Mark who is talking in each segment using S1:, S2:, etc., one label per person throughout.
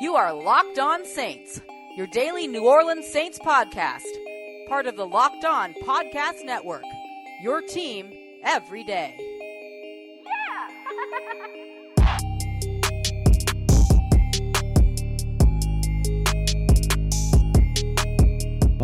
S1: You are Locked On Saints, your daily New Orleans Saints podcast, part of the Locked On Podcast Network. Your team every day.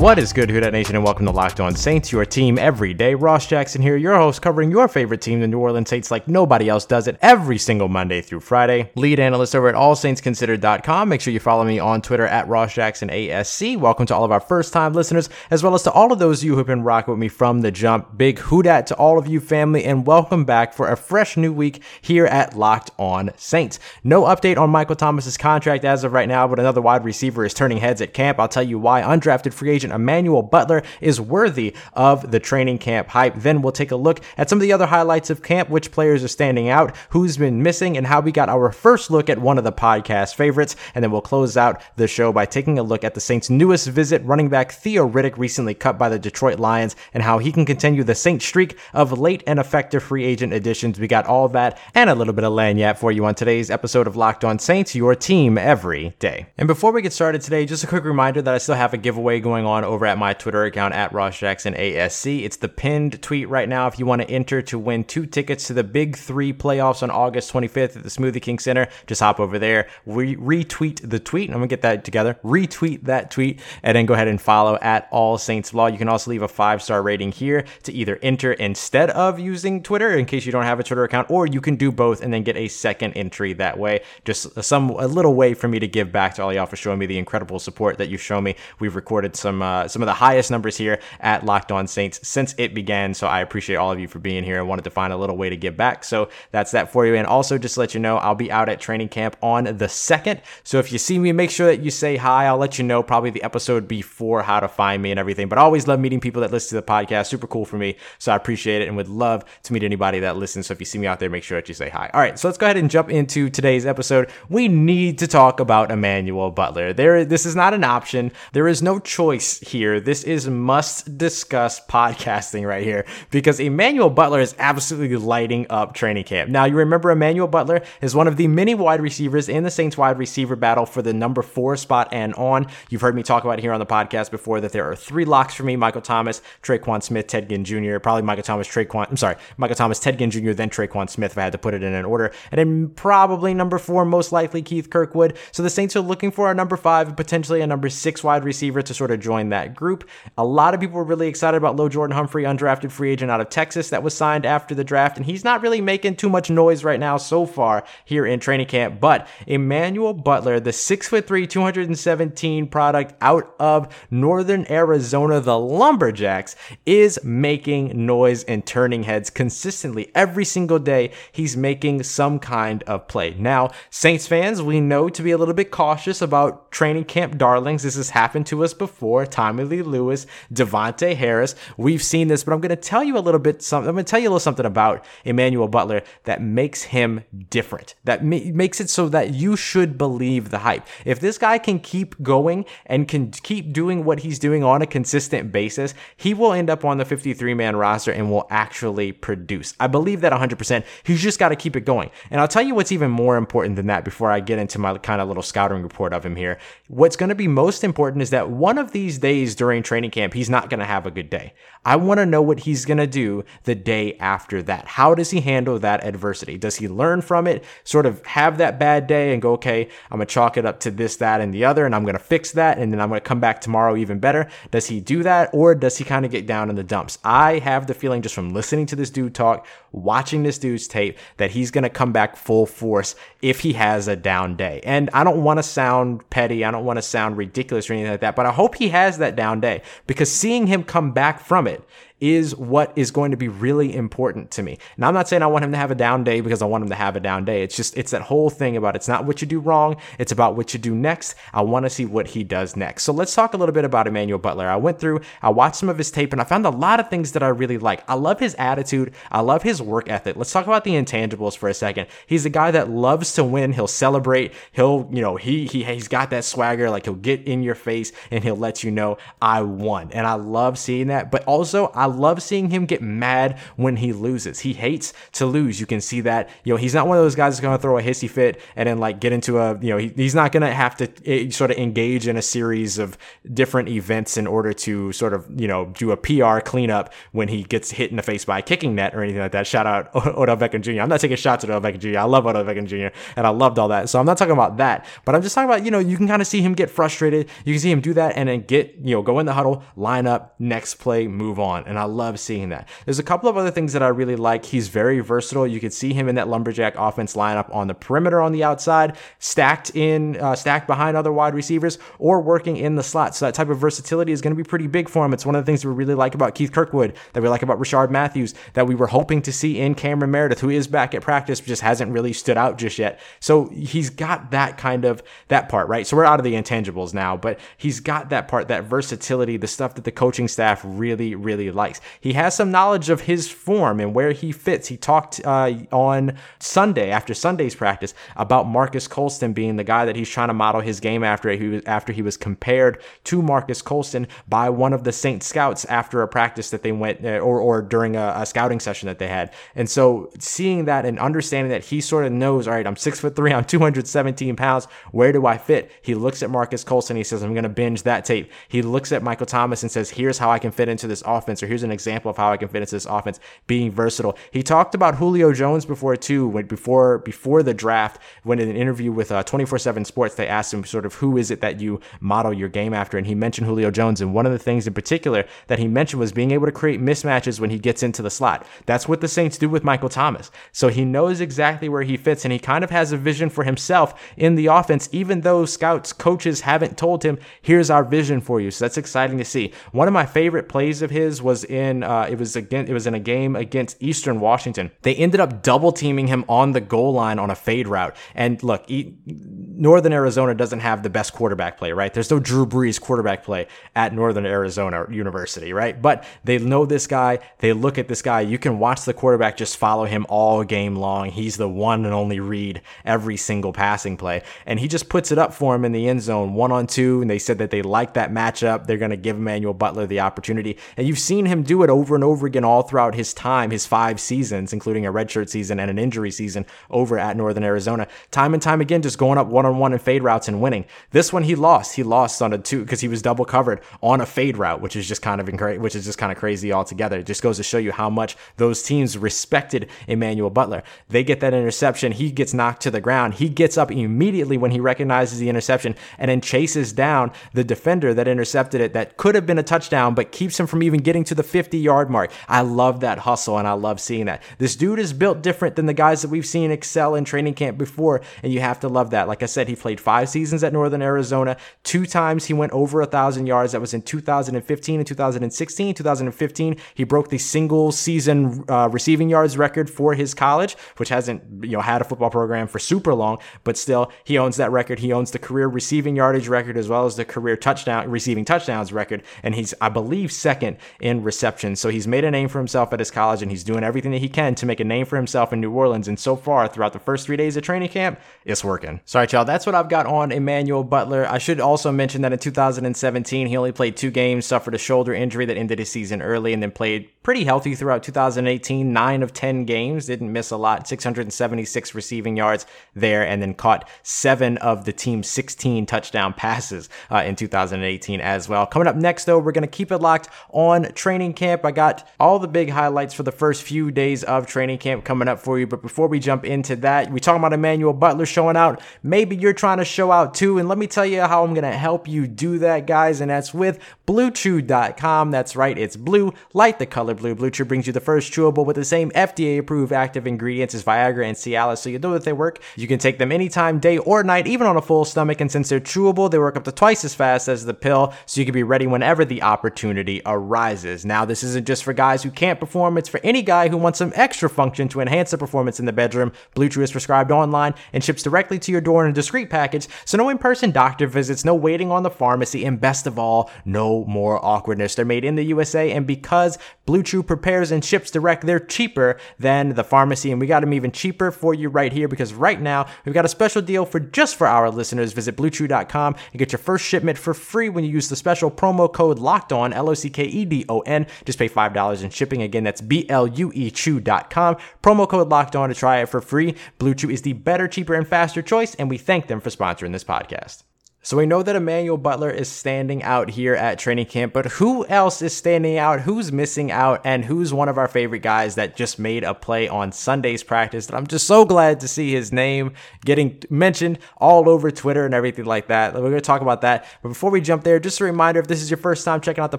S2: What is good, Who Nation, and welcome to Locked On Saints, your team every day. Ross Jackson here, your host, covering your favorite team, the New Orleans Saints, like nobody else does it every single Monday through Friday. Lead analyst over at AllSaintsConsidered.com. Make sure you follow me on Twitter at Ross Jackson ASC. Welcome to all of our first time listeners, as well as to all of those of you who have been rocking with me from the jump. Big Who Dat to all of you, family, and welcome back for a fresh new week here at Locked On Saints. No update on Michael Thomas's contract as of right now, but another wide receiver is turning heads at camp. I'll tell you why. Undrafted free agent Emmanuel Butler is worthy of the training camp hype. Then we'll take a look at some of the other highlights of camp, which players are standing out, who's been missing, and how we got our first look at one of the podcast favorites. And then we'll close out the show by taking a look at the Saints' newest visit, running back Theo Riddick, recently cut by the Detroit Lions, and how he can continue the Saints streak of late and effective free agent additions. We got all that and a little bit of lagniappe for you on today's episode of Locked On Saints, your team every day. And before we get started today, just a quick reminder that I still have a giveaway going on over at my Twitter account at Ross Jackson ASC. It's the pinned tweet right now if you want to enter to win two tickets to the Big Three playoffs on August 25th at the Smoothie King Center. Just hop over there, re- retweet the tweet. I'm gonna get that together. Retweet that tweet, and then go ahead and follow at All Saints Law. You can also leave a five star rating here to either enter instead of using Twitter in case you don't have a Twitter account, or you can do both and then get a second entry that way. Just some a little way for me to give back to all y'all for showing me the incredible support that you show me. We've recorded some uh, Uh, some of the highest numbers here at Locked On Saints since it began. So I appreciate all of you for being here. I wanted to find a little way to give back. So that's that for you. And also just to let you know, I'll be out at training camp on the second. So if you see me, make sure that you say hi. I'll let you know probably the episode before how to find me and everything. But I always love meeting people that listen to the podcast. Super cool for me. So I appreciate it and would love to meet anybody that listens. So if you see me out there, make sure that you say hi. All right. So let's go ahead and jump into today's episode. We need to talk about Emmanuel Butler. There, this is not an option. There is no choice here. This is must discuss podcasting right here because Emmanuel Butler is absolutely lighting up training camp. Now, you remember Emmanuel Butler is one of the many wide receivers in the Saints wide receiver battle for the number four spot and on. You've heard me talk about here on the podcast before that there are three locks for me Michael Thomas, Tre'Quan Smith, Ted Ginn Jr., probably Michael Thomas, Tre'Quan, I'm sorry, Michael Thomas, Ted Ginn Jr., then Tre'Quan Smith if I had to put it in an order. And then probably number four, most likely Keith Kirkwood. So the Saints are looking for a number five, potentially a number six wide receiver to sort of join that group. A lot of people were really excited about Lil Jordan Humphrey, undrafted free agent out of Texas that was signed after the draft, and he's not really making too much noise right now so far here in training camp. But Emmanuel Butler, the six foot three, 217 product out of Northern Arizona, the Lumberjacks, is making noise and turning heads consistently every single day. He's making some kind of play. Now, Saints fans, we know to be a little bit cautious about training camp darlings. This has happened to us before. Tommy Lee Lewis, Deonte Harris. We've seen this, but I'm going to tell you a little bit. I'm going to tell you a little something about Emmanuel Butler that makes him different. That ma- makes it so that you should believe the hype. If this guy can keep going and can keep doing what he's doing on a consistent basis, he will end up on the 53 man roster and will actually produce. I believe that 100%. He's just got to keep it going. And I'll tell you what's even more important than that before I get into my kind of little scouting report of him here. What's going to be most important is that one of these days during training camp, he's not going to have a good day. I want to know what he's going to do the day after that. How does he handle that adversity? Does he learn from it, sort of have that bad day and go, okay, I'm going to chalk it up to this, that, and the other, and I'm going to fix that, and then I'm going to come back tomorrow even better? Does he do that, or does he kind of get down in the dumps? I have the feeling just from listening to this dude talk, watching this dude's tape, that he's going to come back full force if he has a down day. And I don't want to sound petty, I don't want to sound ridiculous or anything like that, but I hope he has that down day because seeing him come back from it is what is going to be really important to me. Now, I'm not saying I want him to have a down day because I want him to have a down day. It's just, it's that whole thing about it's not what you do wrong, it's about what you do next. I want to see what he does next. So let's talk a little bit about Emmanuel Butler. I went through, I watched some of his tape, and I found a lot of things that I really like. I love his attitude, I love his work ethic. Let's talk about the intangibles for a second. He's a guy that loves to win, he'll celebrate, he'll, you know, he, he, he's got that swagger, like he'll get in your face and he'll let you know, I won. And I love seeing that, but also, I I love seeing him get mad when he loses. He hates to lose. You can see that. You know, he's not one of those guys that's going to throw a hissy fit and then like get into a, you know, he, he's not going to have to eh, sort of engage in a series of different events in order to sort of, you know, do a PR cleanup when he gets hit in the face by a kicking net or anything like that. Shout out Odell Beckham Jr. I'm not taking shots at Odell Beckham Jr. I love Odell Beckham Jr. and I loved all that. So I'm not talking about that, but I'm just talking about, you know, you can kind of see him get frustrated. You can see him do that and then get, you know, go in the huddle, line up, next play, move on. And I love seeing that. There's a couple of other things that I really like. He's very versatile. You could see him in that lumberjack offense lineup on the perimeter on the outside, stacked in, uh, stacked behind other wide receivers, or working in the slot. So that type of versatility is going to be pretty big for him. It's one of the things we really like about Keith Kirkwood, that we like about Rishard Matthews, that we were hoping to see in Cameron Meredith, who is back at practice, but just hasn't really stood out just yet. So he's got that kind of that part, right? So we're out of the intangibles now, but he's got that part, that versatility, the stuff that the coaching staff really, really likes. He has some knowledge of his form and where he fits. He talked uh, on Sunday after Sunday's practice about Marques Colston being the guy that he's trying to model his game after he was after he was compared to Marques Colston by one of the Saint scouts after a practice that they went uh, or or during a, a scouting session that they had. And so seeing that and understanding that he sort of knows, all right, I'm six foot three, I'm 217 pounds. Where do I fit? He looks at Marques Colston. He says, I'm going to binge that tape. He looks at Michael Thomas and says, here's how I can fit into this offense, or here's an example of how I can fit this offense, being versatile. He talked about Julio Jones before too, when before before the draft, when in an interview with uh, 24/7 Sports, they asked him sort of who is it that you model your game after, and he mentioned Julio Jones. And one of the things in particular that he mentioned was being able to create mismatches when he gets into the slot. That's what the Saints do with Michael Thomas. So he knows exactly where he fits, and he kind of has a vision for himself in the offense, even though scouts, coaches haven't told him, "Here's our vision for you." So that's exciting to see. One of my favorite plays of his was in uh, it was again it was in a game against Eastern Washington. They ended up double teaming him on the goal line on a fade route. And look, Northern Arizona doesn't have the best quarterback play, right? There's no Drew Brees quarterback play at Northern Arizona University, right? But they know this guy. They look at this guy. You can watch the quarterback just follow him all game long. He's the one and only read every single passing play. And he just puts it up for him in the end zone, one on two. And they said that they like that matchup. They're going to give Emmanuel Butler the opportunity. And you've seen him do it over and over again all throughout his time, his five seasons, including a redshirt season and an injury season over at Northern Arizona. Time and time again, just going up one on one and fade routes and winning. This one he lost. He lost on a two because he was double covered on a fade route, which is just kind of incredible, which is just kind of crazy altogether. It just goes to show you how much those teams respected Emmanuel Butler. They get that interception. He gets knocked to the ground. He gets up immediately when he recognizes the interception and then chases down the defender that intercepted it that could have been a touchdown, but keeps him from even getting to the 50 yard mark. I love that hustle and I love seeing that. This dude is built different than the guys that we've seen excel in training camp before, and you have to love that. Like I said, he played five seasons at Northern Arizona. Two times he went over a thousand yards. That was in 2015 and 2016. 2015, he broke the single season uh, receiving yards record for his college, which hasn't you know had a football program for super long, but still he owns that record. He owns the career receiving yardage record as well as the career touchdown receiving touchdowns record, and he's I believe second in reception. So he's made a name for himself at his college, and he's doing everything that he can to make a name for himself in New Orleans. And so far, throughout the first three days of training camp, it's working. Sorry, y'all. That's what I've got on Emmanuel Butler. I should also mention that in 2017, he only played two games, suffered a shoulder injury that ended his season early, and then played pretty healthy throughout 2018. Nine of 10 games, didn't miss a lot, 676 receiving yards there, and then caught seven of the team's 16 touchdown passes uh, in 2018 as well. Coming up next, though, we're going to keep it locked on training camp. I got all the big highlights for the first few days of training camp coming up for you. But before we jump into that, we talking about Emmanuel Butler showing out. Maybe you're trying to show out too. And let me tell you how I'm going to help you do that, guys. And that's with BlueChew.com. That's right, it's blue, like the color blue. Blue Chew brings you the first chewable with the same FDA approved active ingredients as Viagra and Cialis. So you know that they work. You can take them anytime, day or night, even on a full stomach. And since they're chewable, they work up to twice as fast as the pill. So you can be ready whenever the opportunity arises. Now, this isn't just for guys who can't perform, it's for any guy who wants some extra function to enhance the performance in the bedroom. Blue is prescribed online and ships directly to your door in a discreet package, so no in person doctor visits, no waiting on the pharmacy, and best of all, no more awkwardness. They're made in the USA, and because Blue prepares and ships direct, they're cheaper than the pharmacy, and we got them even cheaper for you right here because right now we've got a special deal for just for our listeners. Visit bluechew.com and get your first shipment for free when you use the special promo code locked on, L O C K E D O N. Just pay $5 in shipping. Again, that's B L U E Chew.com. Promo code locked on to try it for free. Blue Chew is the better, cheaper, and faster choice, and we thank them for sponsoring this podcast. So we know that Emmanuel Butler is standing out here at training camp, but who else is standing out? Who's missing out? And who's one of our favorite guys that just made a play on Sunday's practice that I'm just so glad to see his name getting mentioned all over Twitter and everything like that. We're going to talk about that. But before we jump there, just a reminder if this is your first time checking out the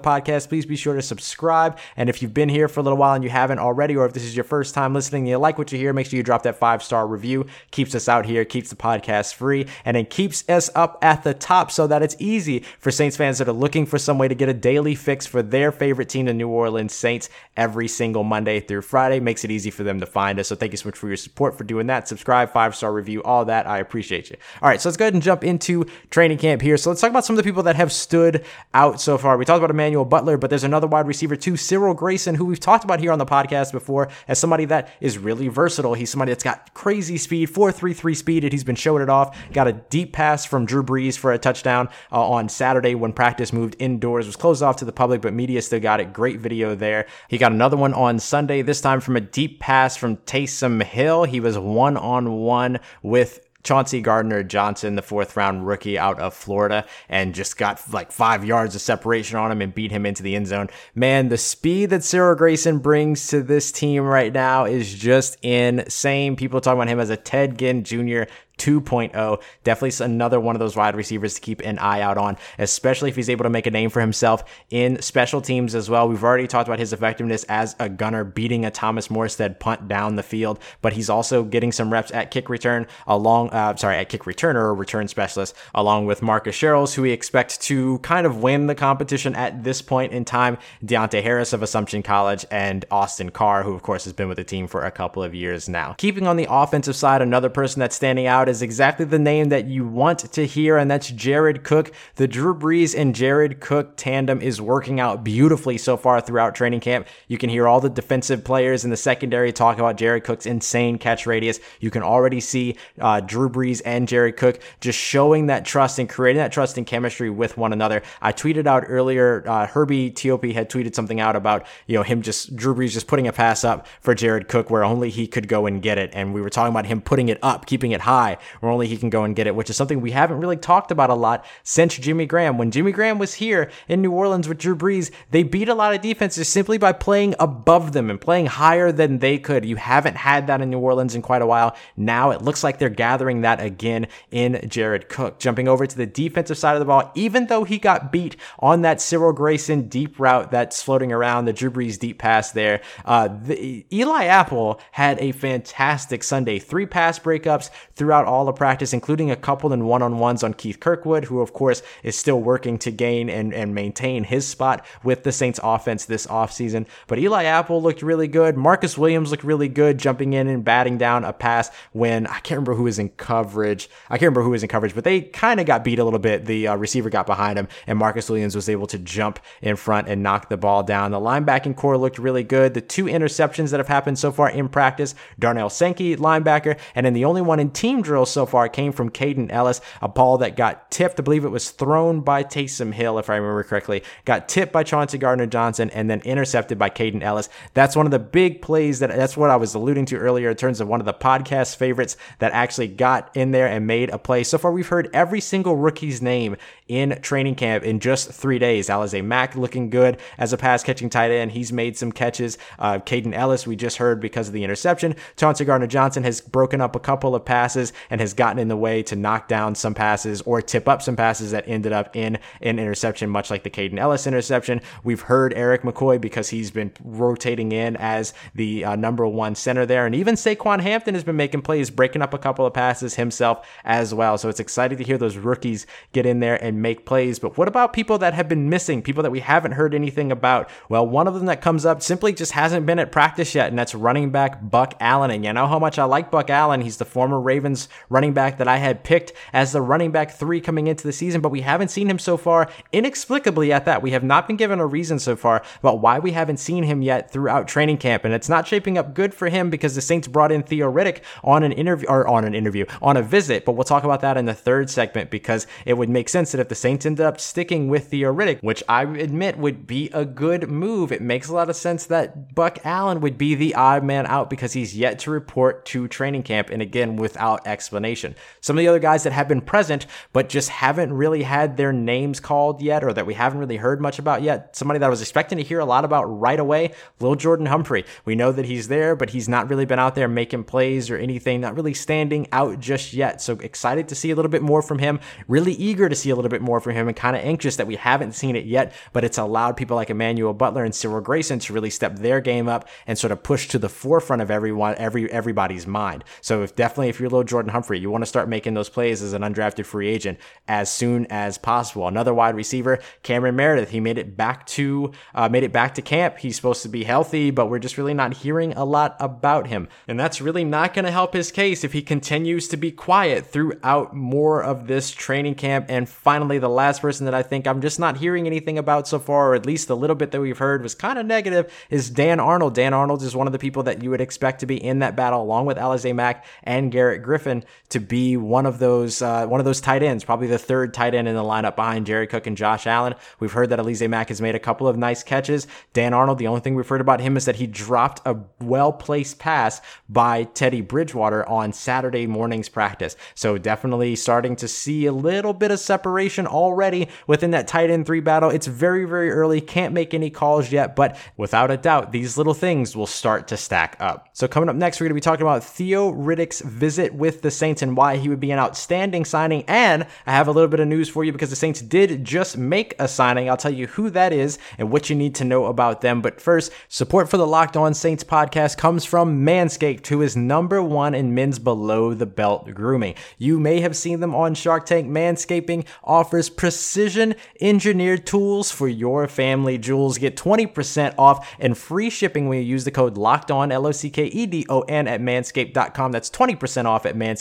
S2: podcast, please be sure to subscribe. And if you've been here for a little while and you haven't already, or if this is your first time listening and you like what you hear, make sure you drop that five star review. Keeps us out here, keeps the podcast free, and it keeps us up at the top so that it's easy for Saints fans that are looking for some way to get a daily fix for their favorite team, the New Orleans Saints, every single Monday through Friday. Makes it easy for them to find us. So thank you so much for your support for doing that. Subscribe, five star review, all that. I appreciate you. All right, so let's go ahead and jump into training camp here. So let's talk about some of the people that have stood out so far. We talked about Emmanuel Butler, but there's another wide receiver too, Cyril Grayson, who we've talked about here on the podcast before as somebody that is really versatile. He's somebody that's got crazy speed, 4.33 speed, and he's been showing it off. Got a deep pass from Drew Brees for a touchdown uh, on Saturday when practice moved indoors. was closed off to the public, but media still got it. Great video there. He got another one on Sunday, this time from a deep pass from Taysom Hill. He was one on one with Chauncey Gardner Johnson, the fourth round rookie out of Florida, and just got like five yards of separation on him and beat him into the end zone. Man, the speed that Cyril Grayson brings to this team right now is just insane. People talking about him as a Ted Ginn Jr. 2.0. Definitely another one of those wide receivers to keep an eye out on, especially if he's able to make a name for himself in special teams as well. We've already talked about his effectiveness as a gunner, beating a Thomas Morstead punt down the field, but he's also getting some reps at kick return along, uh, sorry, at kick returner or return specialist, along with Marcus Sherels, who we expect to kind of win the competition at this point in time. Deonte Harris of Assumption College and Austin Carr, who of course has been with the team for a couple of years now. Keeping on the offensive side, another person that's standing out is exactly the name that you want to hear, and that's Jared Cook. The Drew Brees and Jared Cook tandem is working out beautifully so far throughout training camp. You can hear all the defensive players in the secondary talk about Jared Cook's insane catch radius. You can already see uh, Drew Brees and Jared Cook just showing that trust and creating that trust and chemistry with one another. I tweeted out earlier, uh, Herbie Teope had tweeted something out about, you know, him just, Drew Brees just putting a pass up for Jared Cook where only he could go and get it. And we were talking about him putting it up, keeping it high where only he can go and get it, which is something we haven't really talked about a lot since Jimmy Graham. When Jimmy Graham was here in New Orleans with Drew Brees, they beat a lot of defenses simply by playing above them and playing higher than they could. You haven't had that in New Orleans in quite a while. Now it looks like they're gathering that again in Jared Cook. Jumping over to the defensive side of the ball, even though he got beat on that Cyril Grayson deep route that's floating around, the Drew Brees deep pass there, uh, the, Eli Apple had a fantastic Sunday. Three pass breakups throughout all of practice, including a couple in one on ones on Keith Kirkwood, who, of course, is still working to gain and, and maintain his spot with the Saints offense this offseason. But Eli Apple looked really good. Marcus Williams looked really good, jumping in and batting down a pass when I can't remember who was in coverage. I can't remember who was in coverage, but they kind of got beat a little bit. The uh, receiver got behind him, and Marcus Williams was able to jump in front and knock the ball down. The linebacking corps looked really good. The two interceptions that have happened so far in practice, Darnell Sankey, linebacker, and then the only one in team drill so far came from Kaden Elliss, a ball that got tipped. I believe it was thrown by Taysom Hill, if I remember correctly. Got tipped by Chauncey Gardner Johnson and then intercepted by Kaden Elliss. That's one of the big plays that that's what I was alluding to earlier in terms of one of the podcast favorites that actually got in there and made a play. So far, we've heard every single rookie's name in training camp in just three days. Alize Mack looking good as a pass catching tight end. He's made some catches. Uh, Kaden Elliss, we just heard because of the interception. Chauncey Gardner Johnson has broken up a couple of passes and has gotten in the way to knock down some passes or tip up some passes that ended up in an interception, much like the Kaden Elliss interception. We've heard Erik McCoy because he's been rotating in as the uh, number one center there. And even Saquan Hampton has been making plays, breaking up a couple of passes himself as well. So it's exciting to hear those rookies get in there and make plays. But what about people that have been missing, people that we haven't heard anything about? Well, one of them that comes up simply just hasn't been at practice yet, and that's running back Buck Allen. And you know how much I like Buck Allen. He's the former Ravens Running back that I had picked as the running back three coming into the season, but we haven't seen him so far inexplicably at that. We have not been given a reason so far about why we haven't seen him yet throughout training camp, and it's not shaping up good for him because the Saints brought in Theo Riddick on an interview or on an interview on a visit, but we'll talk about that in the third segment because it would make sense that if the Saints ended up sticking with Theo Riddick, which I admit would be a good move, it makes a lot of sense that Buck Allen would be the odd man out because he's yet to report to training camp, and again without explanation. Some of the other guys that have been present but just haven't really had their names called yet, or that we haven't really heard much about yet. Somebody that I was expecting to hear a lot about right away, Lil Jordan Humphrey. We know that he's there, but he's not really been out there making plays or anything, not really standing out just yet. So excited to see a little bit more from him. Really eager to see a little bit more from him, and kind of anxious that we haven't seen it yet. But it's allowed people like Emmanuel Butler and Cyril Grayson to really step their game up and sort of push to the forefront of everyone, every everybody's mind. So if definitely if you're Lil Jordan Humphrey, you want to start making those plays as an undrafted free agent as soon as possible. Another wide receiver, Cameron Meredith, he made it back to uh, made it back to camp. He's supposed to be healthy, but we're just really not hearing a lot about him, and that's really not going to help his case if he continues to be quiet throughout more of this training camp. And finally, the last person that I think I'm just not hearing anything about so far, or at least the little bit that we've heard was kind of negative, is Dan Arnold. Dan Arnold is one of the people that you would expect to be in that battle, along with Alize Mack and Garrett Griffin, to be one of those uh, one of those tight ends, probably the third tight end in the lineup behind Jerry Cook and Josh Allen. We've heard that Alize Mack has made a couple of nice catches. Dan Arnold, the only thing we've heard about him is that he dropped a well placed pass by Teddy Bridgewater on Saturday morning's practice. So definitely starting to see a little bit of separation already within that tight end three battle. It's very, very early. Can't make any calls yet, but without a doubt, these little things will start to stack up. So coming up next, we're going to be talking about Theo Riddick's visit with the Saints and why he would be an outstanding signing. And I have a little bit of news for you because the Saints did just make a signing. I'll tell you who that is and what you need to know about them. But first, support for the Locked On Saints podcast comes from Manscaped, who is number one in men's below the belt grooming. You may have seen them on Shark Tank. Manscaping offers precision engineered tools for your family jewels. Get 20% off and free shipping when you use the code Locked On L O C K E D O N at Manscaped.com. That's 20% off at Manscaped.com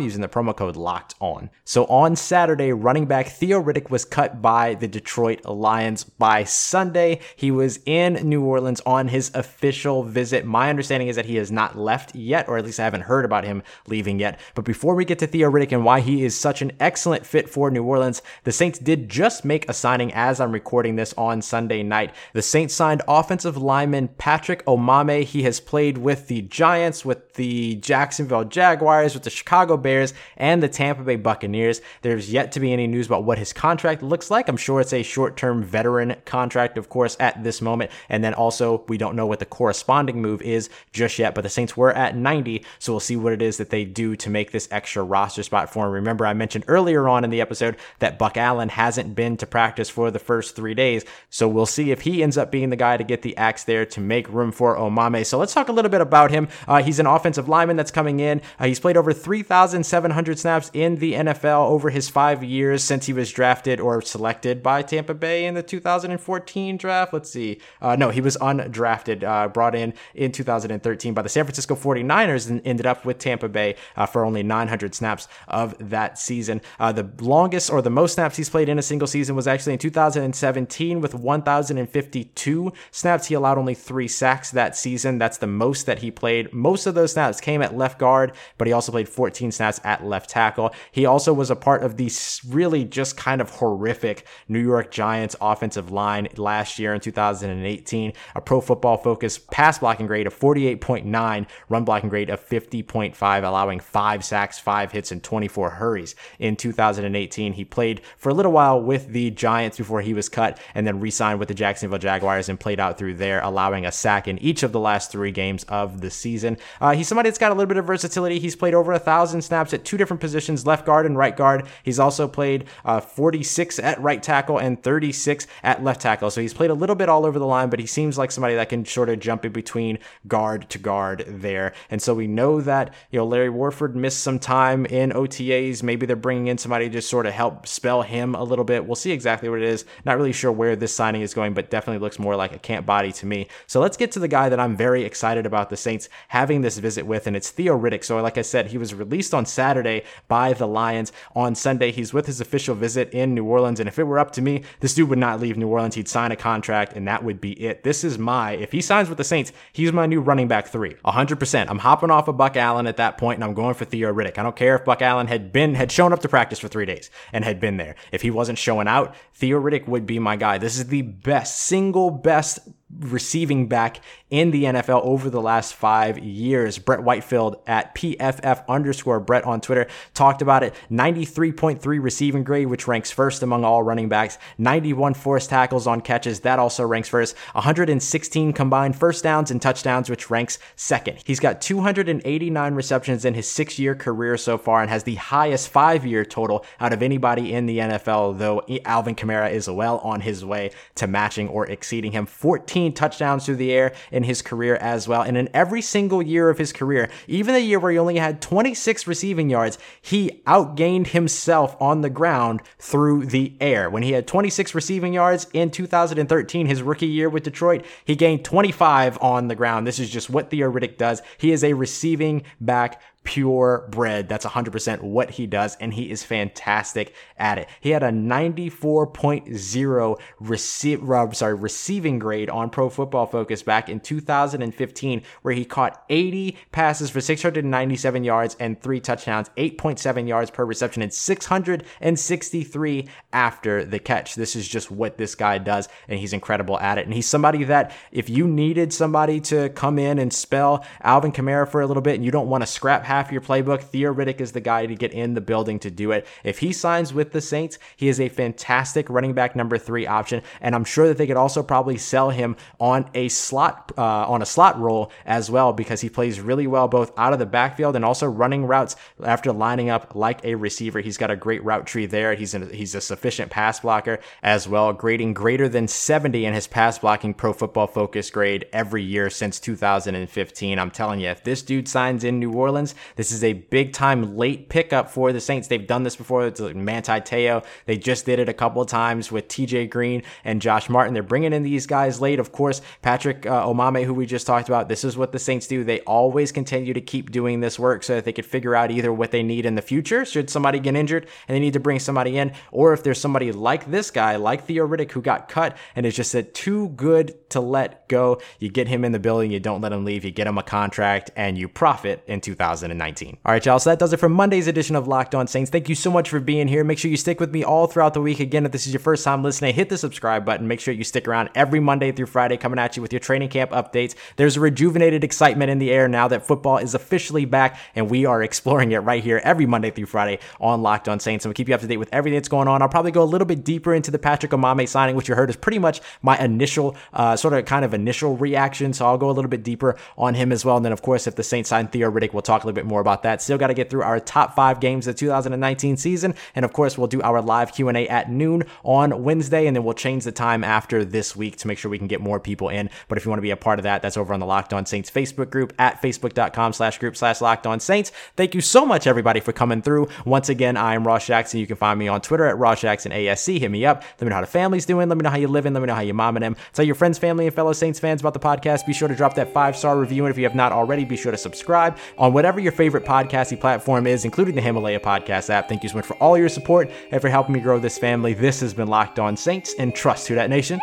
S2: using the promo code Locked On. So on Saturday, running back Theo Riddick was cut by the Detroit Lions. By Sunday, he was in New Orleans on his official visit. My understanding is that he has not left yet, or at least I haven't heard about him leaving yet. But before we get to Theo Riddick and why he is such an excellent fit for New Orleans, the Saints did just make a signing as I'm recording this on Sunday night. The Saints signed offensive lineman Patrick Omameh. He has played with the Giants, with the Jacksonville Jaguars, with the Chicago Bears, and the Tampa Bay Buccaneers. There's yet to be any news about what his contract looks like. I'm sure it's a short term veteran contract, of course, at this moment. And then also, we don't know what the corresponding move is just yet, but the Saints were at 90, so we'll see what it is that they do to make this extra roster spot for him. Remember, I mentioned earlier on in the episode that Buck Allen hasn't been to practice for the first three days, so we'll see if he ends up being the guy to get the axe there to make room for Omameh. So let's talk a little bit about him. Uh, he's an offensive lineman that's coming in. Uh, he's played over 3,700 snaps in the NFL over his five years since he was drafted or selected by Tampa Bay in the 2014 draft. Let's see. Uh, no, he was undrafted, uh, brought in in 2013 by the San Francisco 49ers and ended up with Tampa Bay uh, for only 900 snaps of that season. Uh, the longest or the most snaps he's played in a single season was actually in 2017 with 1,052 snaps. He allowed only three sacks that season. That's the most that he played. Most of those snaps came at left guard, but he also played 14 snaps at left tackle. He also was a part of the really just kind of horrific New York Giants offensive line last year in 2018. A pro football focus pass blocking grade of 48.9, run blocking grade of 50.5, allowing five sacks, five hits, and 24 hurries in 2018. He played for a little while with the Giants before he was cut and then re signed with the Jacksonville Jaguars and played out through there, allowing a sack in each of the last three games of the season. Uh, he's somebody that's got a little bit of versatility. He's played over a thousand snaps at two different positions, left guard and right guard. He's also played uh, 46 at right tackle and 36 at left tackle. So he's played a little bit all over the line, but he seems like somebody that can sort of jump in between guard to guard there. And so we know that, you know, Larry Warford missed some time in OTAs. Maybe they're bringing in somebody to just sort of help spell him a little bit. We'll see exactly what it is. Not really sure where this signing is going, but definitely looks more like a camp body to me. So let's get to the guy that I'm very excited about the Saints having this visit with, and it's Theo Riddick. So, like I said, he was released on Saturday by the Lions. On Sunday, he's with his official visit in New Orleans. And if it were up to me, this dude would not leave New Orleans. He'd sign a contract, and that would be it. This is my, if he signs with the Saints, he's my new running back three. 100%. I'm hopping off of Buck Allen at that point, and I'm going for Theo Riddick. I don't care if Buck Allen had been, had shown up to practice for three days and had been there. If he wasn't showing out, Theo Riddick would be my guy. This is the best, single best receiving back in the NFL over the last five years. Brett Whitefield at PFF underscore Brett on Twitter talked about it. 93.3 receiving grade, which ranks first among all running backs. 91 forced tackles on catches. That also ranks first. 116 combined first downs and touchdowns, which ranks second. He's got 289 receptions in his six year career so far and has the highest five year total out of anybody in the NFL, though Alvin Kamara is well on his way to matching or exceeding him. 14 touchdowns through the air in his career as well. And in every single year of his career, even the year where he only had 26 receiving yards, he outgained himself on the ground through the air. When he had 26 receiving yards in 2013, his rookie year with Detroit, he gained 25 on the ground. This is just what Theo Riddick does. He is a receiving back pure bread. That's 100% what he does, and he is fantastic at it. He had a 94.0 receive, uh, sorry, receiving grade on Pro Football Focus back in 2015, where he caught 80 passes for 697 yards and three touchdowns, 8.7 yards per reception, and 663 after the catch. This is just what this guy does, and he's incredible at it. And he's somebody that if you needed somebody to come in and spell Alvin Kamara for a little bit, and you don't want to scrap half half your playbook, Theo Riddick is the guy to get in the building to do it. If he signs with the Saints, he is a fantastic running back number three option, and I'm sure that they could also probably sell him on a slot uh, on a slot role as well because he plays really well both out of the backfield and also running routes after lining up like a receiver. He's got a great route tree there. He's a, he's a sufficient pass blocker as well, grading greater than 70 in his pass blocking Pro Football Focus grade every year since 2015. I'm telling you, if this dude signs in New Orleans, this is a big time late pickup for the Saints. They've done this before. It's like Manti Te'o. They just did it a couple of times with TJ Green and Josh Martin. They're bringing in these guys late. Of course, Patrick uh, Omameh, who we just talked about. This is what the Saints do. They always continue to keep doing this work so that they could figure out either what they need in the future, should somebody get injured and they need to bring somebody in, or if there's somebody like this guy, like Theo Riddick, who got cut and is just said too good to let go. You get him in the building, you don't let him leave, you get him a contract, and you profit in 2019. All right, y'all. So that does it for Monday's edition of Locked On Saints. Thank you so much for being here. Make sure you stick with me all throughout the week. Again, if this is your first time listening, hit the subscribe button. Make sure you stick around every Monday through Friday coming at you with your training camp updates. There's a rejuvenated excitement in the air now that football is officially back, and we are exploring it right here every Monday through Friday on Locked On Saints. And we'll keep you up to date with everything that's going on. I'll probably go a little bit deeper into the Patrick Omameh signing, which you heard is pretty much my initial, uh, sort of kind of initial reaction. So I'll go a little bit deeper on him as well. And then, of course, if the Saints sign Theo Riddick, we'll talk a little bit more about that. Still got to get through our top five games of the 2019 season. And of course, we'll do our live Q&A at noon on Wednesday, and then we'll change the time after this week to make sure we can get more people in. But if you want to be a part of that, that's over on the Locked On Saints Facebook group at facebook.com slash group slash Saints. Thank you so much, everybody, for coming through. Once again, I am Ross Jackson. You can find me on Twitter at Ross Jackson ASC. Hit me up. Let me know how the family's doing. Let me know how you're living. Let me know how your mom and them. Tell your friends, family, and fellow Saints fans about the podcast. Be sure to drop that five star review. And if you have not already, be sure to subscribe on whatever your favorite podcasting platform is, including the Himalaya Podcast app. Thank you so much for all your support and for helping me grow this family. This has been Locked On Saints and Trust to that nation.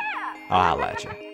S2: I'll at you.